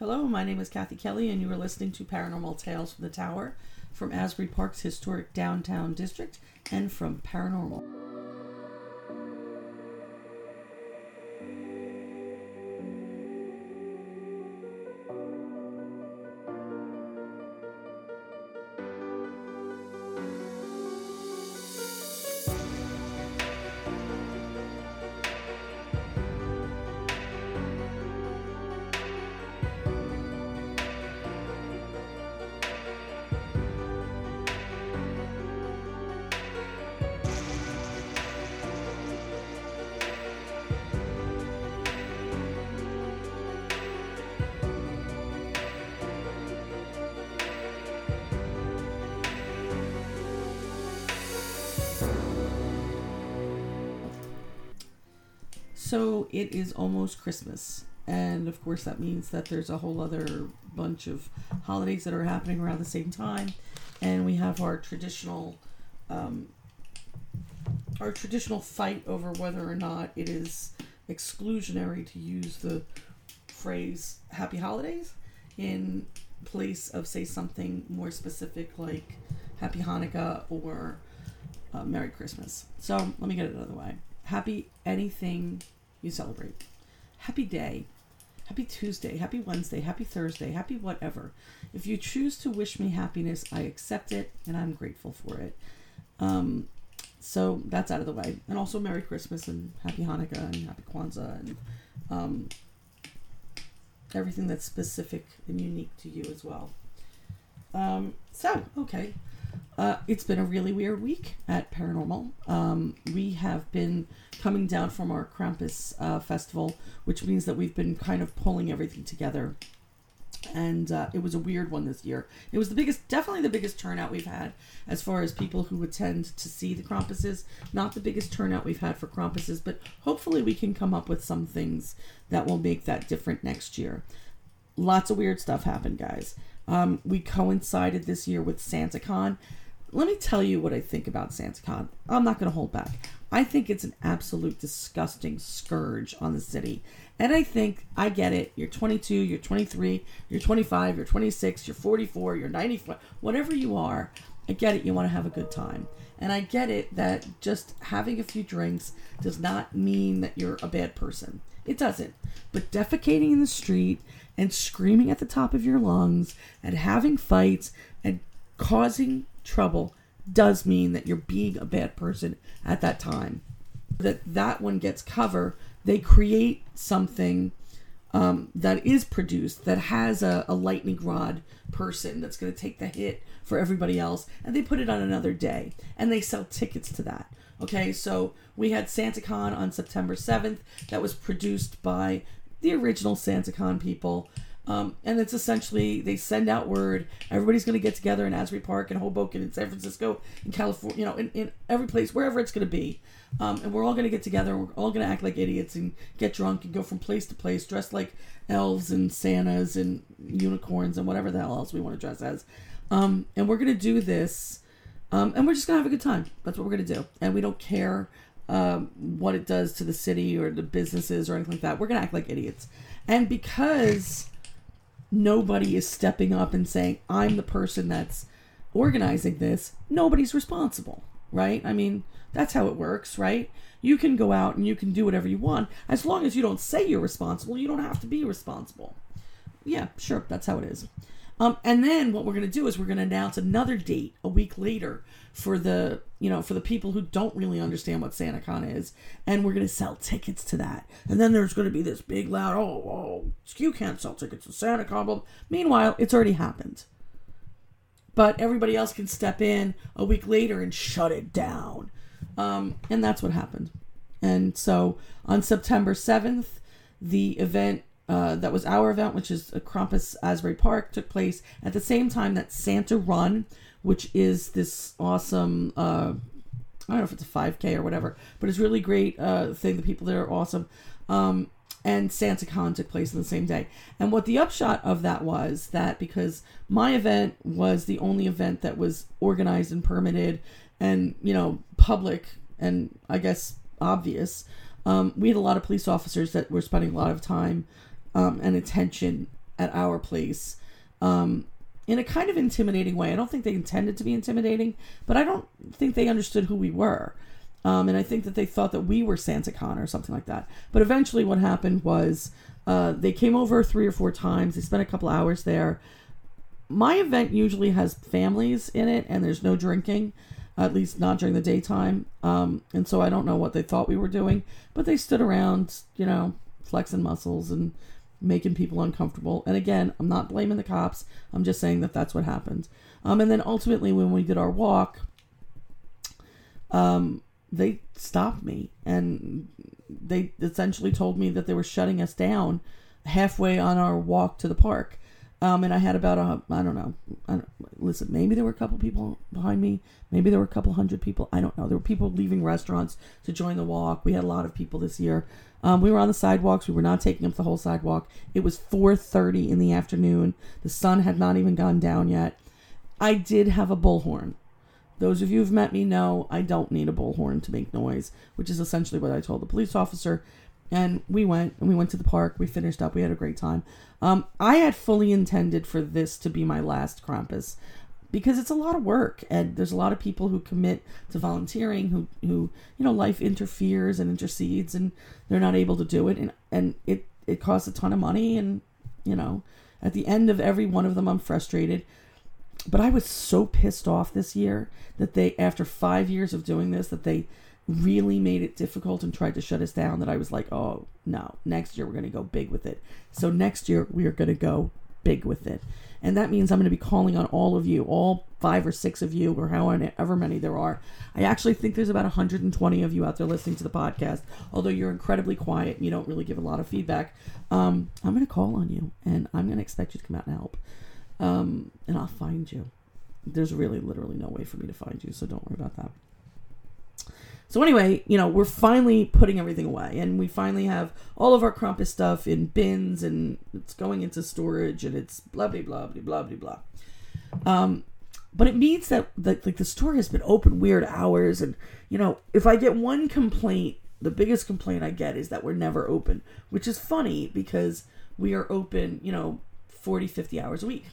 Hello, my name is Kathy Kelly, and you are listening to Paranormal Tales from the Tower from Asbury Park's historic downtown district and from Paranormal. So it is almost Christmas. And of course, that means that there's a whole other bunch of holidays that are happening around the same time. And we have our traditional, um, our traditional fight over whether or not it is exclusionary to use the phrase "Happy Holidays" in place of say something more specific like "Happy Hanukkah" or uh, "Merry Christmas." So let me get it the way. Happy anything you celebrate. Happy day. Happy Tuesday, happy Wednesday, happy Thursday, happy whatever. If you choose to wish me happiness, I accept it and I'm grateful for it. Um, so that's out of the way. And also Merry Christmas and Happy Hanukkah and Happy Kwanzaa and um, everything that's specific and unique to you as well. Um, so, okay. Uh, it's been a really weird week at Paranormal. Um, we have been coming down from our Krampus uh, festival, which means that we've been kind of pulling everything together. And uh, it was a weird one this year. It was the biggest, definitely the biggest turnout we've had as far as people who attend to see the Krampuses. Not the biggest turnout we've had for Krampuses, but hopefully we can come up with some things that will make that different next year. Lots of weird stuff happened, guys. Um, we coincided this year with SantaCon. Let me tell you what I think about SantaCon. I'm not going to hold back. I think it's an absolute disgusting scourge on the city. And I think I get it. You're 22, you're 23, you're 25, you're 26, you're 44, you're 94, whatever you are. I get it. You want to have a good time. And I get it that just having a few drinks does not mean that you're a bad person. It doesn't. But defecating in the street and screaming at the top of your lungs and having fights and causing trouble does mean that you're being a bad person at that time. That that one gets cover. They create something um, that is produced that has a, a lightning rod person that's going to take the hit for everybody else, and they put it on another day, and they sell tickets to that. Okay, so we had SantaCon on September 7th that was produced by the original SantaCon people. Um, and it's essentially they send out word everybody's going to get together in Asbury Park and Hoboken in San Francisco in California, you know, in, in every place, wherever it's going to be. Um, and we're all going to get together and we're all going to act like idiots and get drunk and go from place to place dressed like elves and Santas and unicorns and whatever the hell else we want to dress as. Um, and we're going to do this um, and we're just going to have a good time. That's what we're going to do. And we don't care um, what it does to the city or the businesses or anything like that. We're going to act like idiots. And because nobody is stepping up and saying, I'm the person that's organizing this, nobody's responsible, right? I mean, that's how it works, right? You can go out and you can do whatever you want. As long as you don't say you're responsible, you don't have to be responsible. Yeah, sure, that's how it is. Um, and then what we're going to do is we're going to announce another date a week later for the you know for the people who don't really understand what SantaCon is, and we're going to sell tickets to that. And then there's going to be this big loud oh oh you can't sell tickets to SantaCon. Meanwhile, it's already happened. But everybody else can step in a week later and shut it down, um, and that's what happened. And so on September seventh, the event uh, that was our event, which is a Krampus Asbury Park, took place at the same time that Santa Run, which is this awesome. Uh, I don't know if it's a 5K or whatever, but it's really great uh, thing. The people there are awesome. Um, and SantaCon took place on the same day. And what the upshot of that was that because my event was the only event that was organized and permitted and, you know, public and I guess obvious, um, we had a lot of police officers that were spending a lot of time um, and attention at our place um, in a kind of intimidating way. I don't think they intended to be intimidating, but I don't think they understood who we were. Um, and I think that they thought that we were SantaCon or something like that. But eventually, what happened was uh, they came over three or four times. They spent a couple hours there. My event usually has families in it, and there's no drinking, at least not during the daytime. Um, and so I don't know what they thought we were doing, but they stood around, you know, flexing muscles and making people uncomfortable. And again, I'm not blaming the cops. I'm just saying that that's what happened. Um, and then ultimately, when we did our walk, um, they stopped me and they essentially told me that they were shutting us down halfway on our walk to the park. Um, and I had about a, I don't know, I don't, listen, maybe there were a couple people behind me. Maybe there were a couple hundred people. I don't know. There were people leaving restaurants to join the walk. We had a lot of people this year. Um, we were on the sidewalks. We were not taking up the whole sidewalk. It was 4:30 in the afternoon. The sun had not even gone down yet. I did have a bullhorn. Those of you who've met me know I don't need a bullhorn to make noise, which is essentially what I told the police officer. And we went and we went to the park. We finished up. We had a great time. Um, I had fully intended for this to be my last Krampus because it's a lot of work and there's a lot of people who commit to volunteering who who you know life interferes and intercedes and they're not able to do it and and it it costs a ton of money and you know at the end of every one of them I'm frustrated but I was so pissed off this year that they, after five years of doing this, that they really made it difficult and tried to shut us down. That I was like, oh no, next year we're going to go big with it. So next year we are going to go big with it. And that means I'm going to be calling on all of you, all five or six of you, or however many there are. I actually think there's about 120 of you out there listening to the podcast. Although you're incredibly quiet and you don't really give a lot of feedback, um, I'm going to call on you and I'm going to expect you to come out and help um, and I'll find you. There's really literally no way for me to find you, so don't worry about that. So anyway, you know, we're finally putting everything away, and we finally have all of our Krampus stuff in bins, and it's going into storage, and it's blah blah blah blah blah blah. Um, but it means that, that like the store has been open weird hours, and you know, if I get one complaint, the biggest complaint I get is that we're never open, which is funny because we are open, you know, 40, 50 hours a week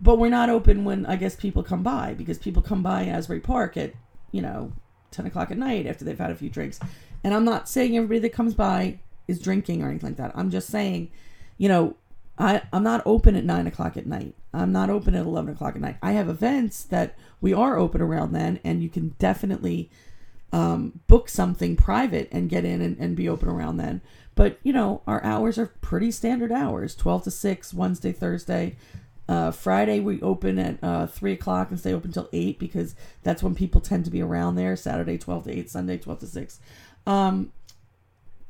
but we're not open when I guess people come by because people come by Asbury Park at you know ten o'clock at night after they've had a few drinks, and I'm not saying everybody that comes by is drinking or anything like that. I'm just saying, you know, I I'm not open at nine o'clock at night. I'm not open at eleven o'clock at night. I have events that we are open around then, and you can definitely um, book something private and get in and, and be open around then. But you know, our hours are pretty standard hours: twelve to six, Wednesday, Thursday. Uh, Friday we open at uh, three o'clock and stay open till eight because that's when people tend to be around there. Saturday twelve to eight, Sunday twelve to six. Um,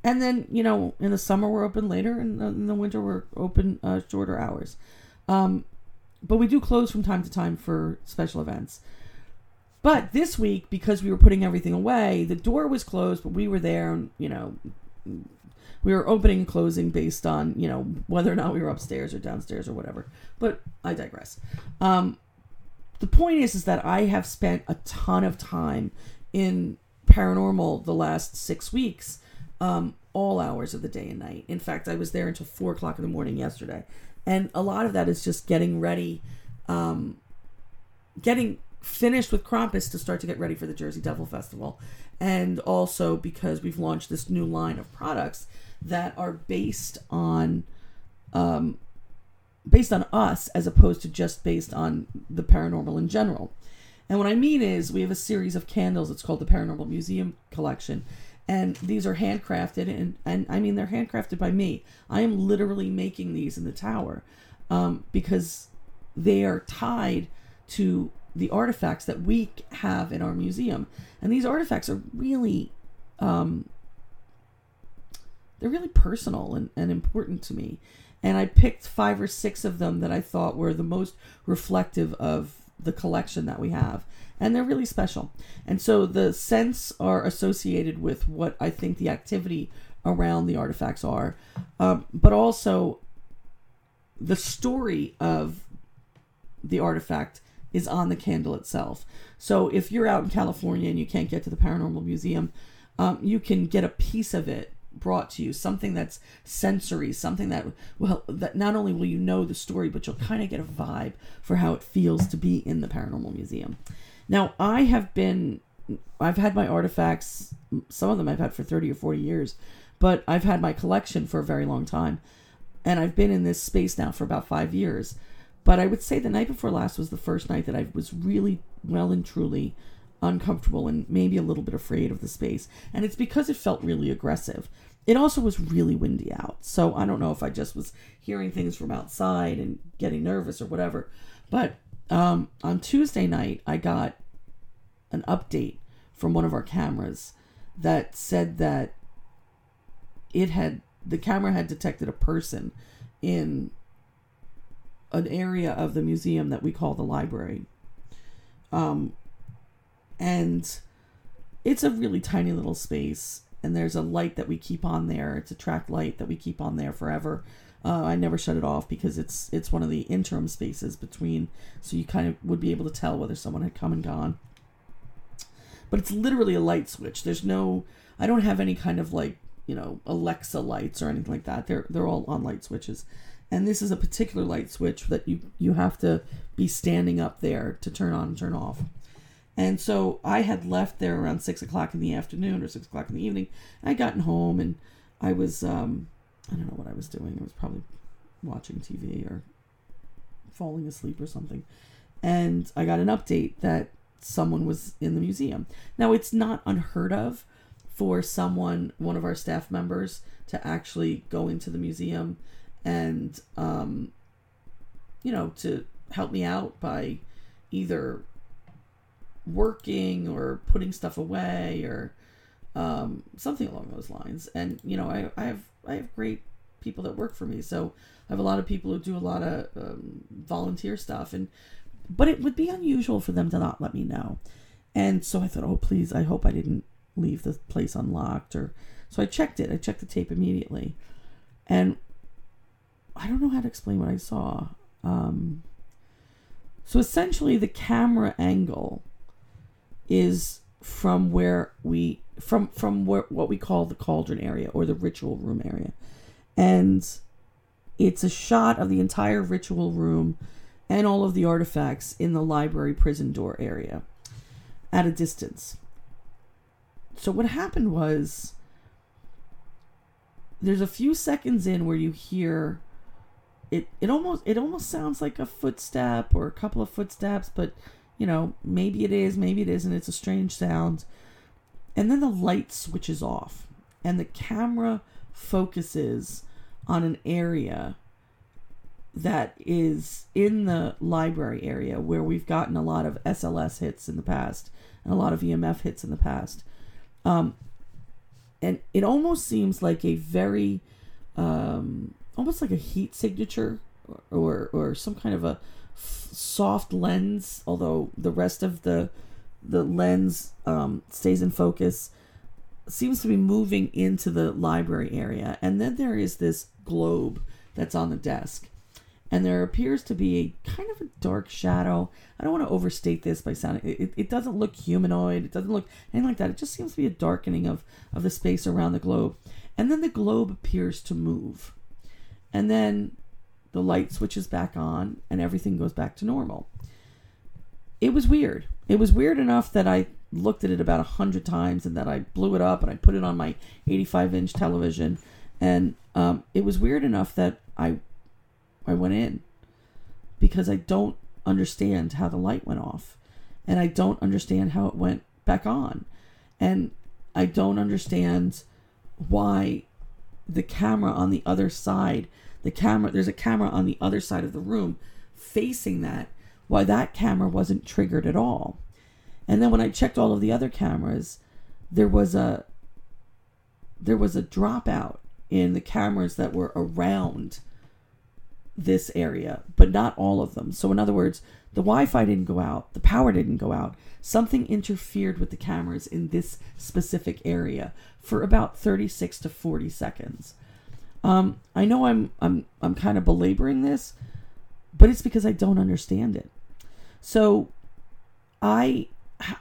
and then you know in the summer we're open later, and in the winter we're open uh, shorter hours. Um, but we do close from time to time for special events. But this week, because we were putting everything away, the door was closed, but we were there, and you know, we were opening and closing based on you know whether or not we were upstairs or downstairs or whatever. But I digress. Um, the point is, is that I have spent a ton of time in paranormal the last six weeks, um, all hours of the day and night. In fact, I was there until four o'clock in the morning yesterday, and a lot of that is just getting ready, um, getting finished with Krampus to start to get ready for the Jersey Devil Festival, and also because we've launched this new line of products that are based on um, based on us as opposed to just based on the paranormal in general. And what I mean is we have a series of candles. It's called the Paranormal Museum Collection. And these are handcrafted, and, and I mean, they're handcrafted by me. I am literally making these in the tower um, because they are tied to the artifacts that we have in our museum. And these artifacts are really um, they're really personal and, and important to me. And I picked five or six of them that I thought were the most reflective of the collection that we have. And they're really special. And so the scents are associated with what I think the activity around the artifacts are, um, but also the story of the artifact is on the candle itself. So if you're out in California and you can't get to the Paranormal Museum, um, you can get a piece of it brought to you, something that's sensory, something that well that not only will you know the story, but you'll kind of get a vibe for how it feels to be in the paranormal museum. Now, I have been I've had my artifacts, some of them I've had for 30 or 40 years, but I've had my collection for a very long time. And I've been in this space now for about 5 years. But I would say the night before last was the first night that I was really well and truly uncomfortable and maybe a little bit afraid of the space. And it's because it felt really aggressive. It also was really windy out. So I don't know if I just was hearing things from outside and getting nervous or whatever. But um, on Tuesday night, I got an update from one of our cameras that said that it had the camera had detected a person in an area of the museum that we call the library. Um, and it's a really tiny little space and there's a light that we keep on there. It's a track light that we keep on there forever. Uh, i never shut it off because it's it's one of the interim spaces between so you kind of would be able to tell whether someone had come and gone. But it's literally a light switch. There's no i don't have any kind of like you know alexa lights or anything like that. They're they're all on light switches. And this is a particular light switch that you you have to be standing up there to turn on and turn off and so I had left there around six o'clock in the afternoon or six o'clock in the evening. I'd gotten home and I was, um, I don't know what I was doing. I was probably watching TV or falling asleep or something. And I got an update that someone was in the museum. Now, it's not unheard of for someone, one of our staff members, to actually go into the museum and, um, you know, to help me out by either working or putting stuff away or um, something along those lines. And you know, I, I have I have great people that work for me, so I have a lot of people who do a lot of um, volunteer stuff. And but it would be unusual for them to not let me know. And so I thought, oh please, I hope I didn't leave the place unlocked or so I checked it. I checked the tape immediately, and I don't know how to explain what I saw. Um, so essentially, the camera angle is from where we from from where, what we call the cauldron area or the ritual room area. And it's a shot of the entire ritual room and all of the artifacts in the library prison door area at a distance. So what happened was there's a few seconds in where you hear it it almost it almost sounds like a footstep or a couple of footsteps but you know, maybe it is, maybe it isn't. It's a strange sound. And then the light switches off, and the camera focuses on an area that is in the library area where we've gotten a lot of SLS hits in the past and a lot of EMF hits in the past. Um, and it almost seems like a very, um, almost like a heat signature or, or some kind of a soft lens, although the rest of the the lens um, stays in focus, seems to be moving into the library area. And then there is this globe that's on the desk. And there appears to be a kind of a dark shadow. I don't want to overstate this by sounding it, it doesn't look humanoid, it doesn't look anything like that. It just seems to be a darkening of, of the space around the globe. And then the globe appears to move. And then the light switches back on, and everything goes back to normal. It was weird. It was weird enough that I looked at it about a hundred times and that I blew it up and I put it on my 85 inch television. And um, it was weird enough that I I went in because I don't understand how the light went off, and I don't understand how it went back on, and I don't understand why the camera on the other side the camera there's a camera on the other side of the room facing that why that camera wasn't triggered at all. And then when i checked all of the other cameras there was a there was a dropout in the cameras that were around this area but not all of them. So in other words the wi-fi didn't go out the power didn't go out. Something interfered with the cameras in this specific area for about 36 to 40 seconds um, I know I'm I'm I'm kind of belaboring this, but it's because I don't understand it. So, I,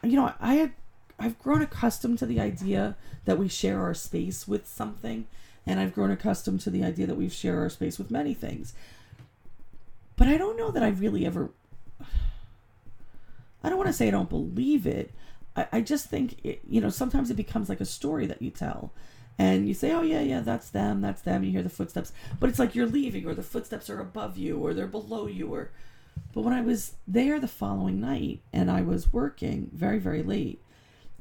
you know, I had I've grown accustomed to the idea that we share our space with something, and I've grown accustomed to the idea that we share our space with many things. But I don't know that I really ever. I don't want to say I don't believe it. I, I just think, it, you know, sometimes it becomes like a story that you tell. And you say, oh, yeah, yeah, that's them, that's them. You hear the footsteps. But it's like you're leaving, or the footsteps are above you, or they're below you, or. But when I was there the following night and I was working very, very late,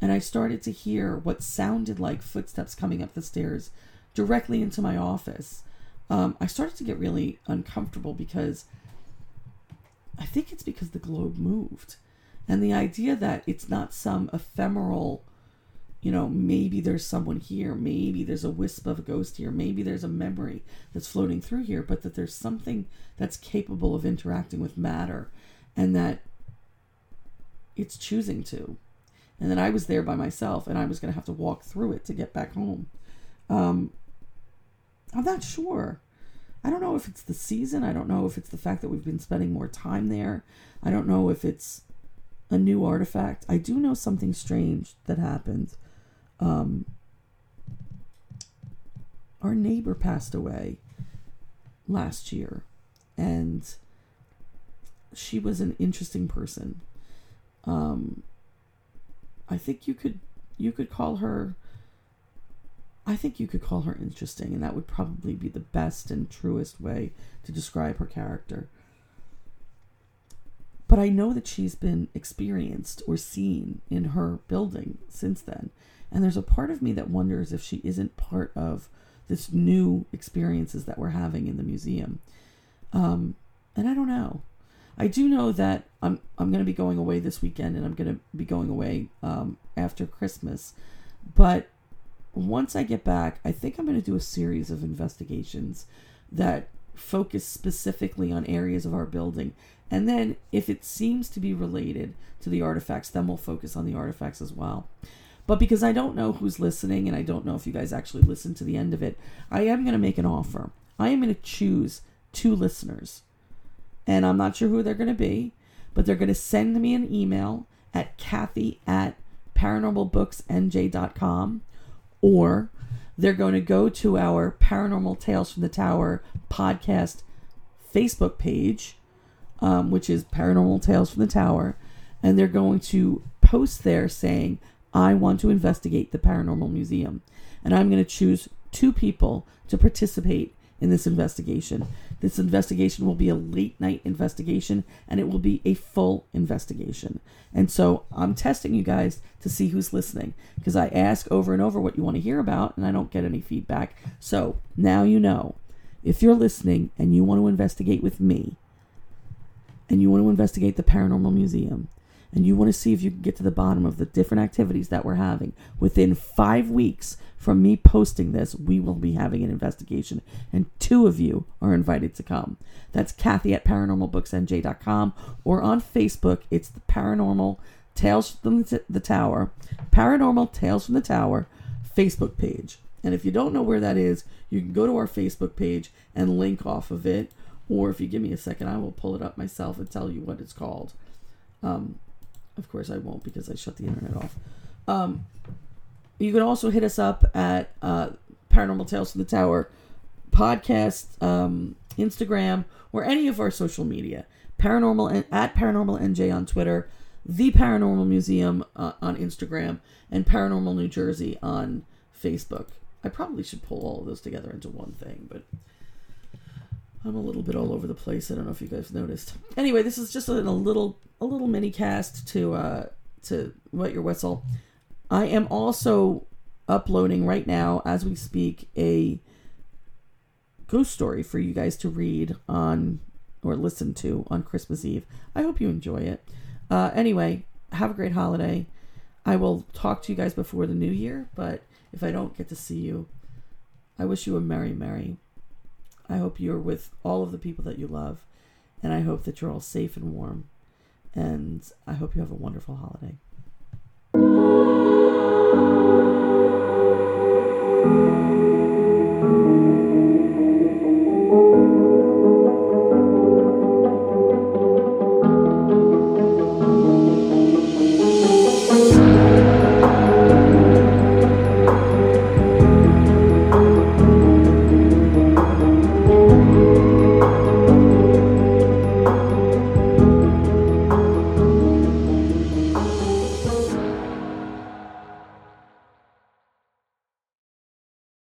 and I started to hear what sounded like footsteps coming up the stairs directly into my office, um, I started to get really uncomfortable because I think it's because the globe moved. And the idea that it's not some ephemeral, you know, maybe there's someone here, maybe there's a wisp of a ghost here, maybe there's a memory that's floating through here, but that there's something that's capable of interacting with matter and that it's choosing to. And that I was there by myself and I was going to have to walk through it to get back home. Um, I'm not sure. I don't know if it's the season. I don't know if it's the fact that we've been spending more time there. I don't know if it's a new artifact. I do know something strange that happened. Um, our neighbor passed away last year, and she was an interesting person. Um, I think you could you could call her I think you could call her interesting, and that would probably be the best and truest way to describe her character. But I know that she's been experienced or seen in her building since then. And there's a part of me that wonders if she isn't part of this new experiences that we're having in the museum. Um, and I don't know. I do know that I'm I'm going to be going away this weekend, and I'm going to be going away um, after Christmas. But once I get back, I think I'm going to do a series of investigations that focus specifically on areas of our building. And then, if it seems to be related to the artifacts, then we'll focus on the artifacts as well. But because I don't know who's listening and I don't know if you guys actually listen to the end of it, I am going to make an offer. I am going to choose two listeners. And I'm not sure who they're going to be, but they're going to send me an email at Kathy at paranormalbooksnj.com or they're going to go to our Paranormal Tales from the Tower podcast Facebook page, um, which is Paranormal Tales from the Tower, and they're going to post there saying, I want to investigate the Paranormal Museum. And I'm going to choose two people to participate in this investigation. This investigation will be a late night investigation and it will be a full investigation. And so I'm testing you guys to see who's listening because I ask over and over what you want to hear about and I don't get any feedback. So now you know if you're listening and you want to investigate with me and you want to investigate the Paranormal Museum and you want to see if you can get to the bottom of the different activities that we're having within five weeks from me posting this, we will be having an investigation, and two of you are invited to come. That's Kathy at paranormalbooksnj.com or on Facebook. It's the Paranormal Tales from the Tower, Paranormal Tales from the Tower Facebook page. And if you don't know where that is, you can go to our Facebook page and link off of it. Or if you give me a second, I will pull it up myself and tell you what it's called. Um, of course, I won't because I shut the internet off. Um, you can also hit us up at uh, Paranormal Tales from the Tower podcast, um, Instagram, or any of our social media. Paranormal at Paranormal NJ on Twitter, the Paranormal Museum uh, on Instagram, and Paranormal New Jersey on Facebook. I probably should pull all of those together into one thing, but I'm a little bit all over the place. I don't know if you guys noticed. Anyway, this is just a, a little a little mini cast to uh to wet your whistle. I am also uploading right now as we speak a ghost story for you guys to read on or listen to on Christmas Eve. I hope you enjoy it. Uh, anyway, have a great holiday. I will talk to you guys before the new year, but if I don't get to see you, I wish you a Merry, Merry. I hope you're with all of the people that you love, and I hope that you're all safe and warm. And I hope you have a wonderful holiday.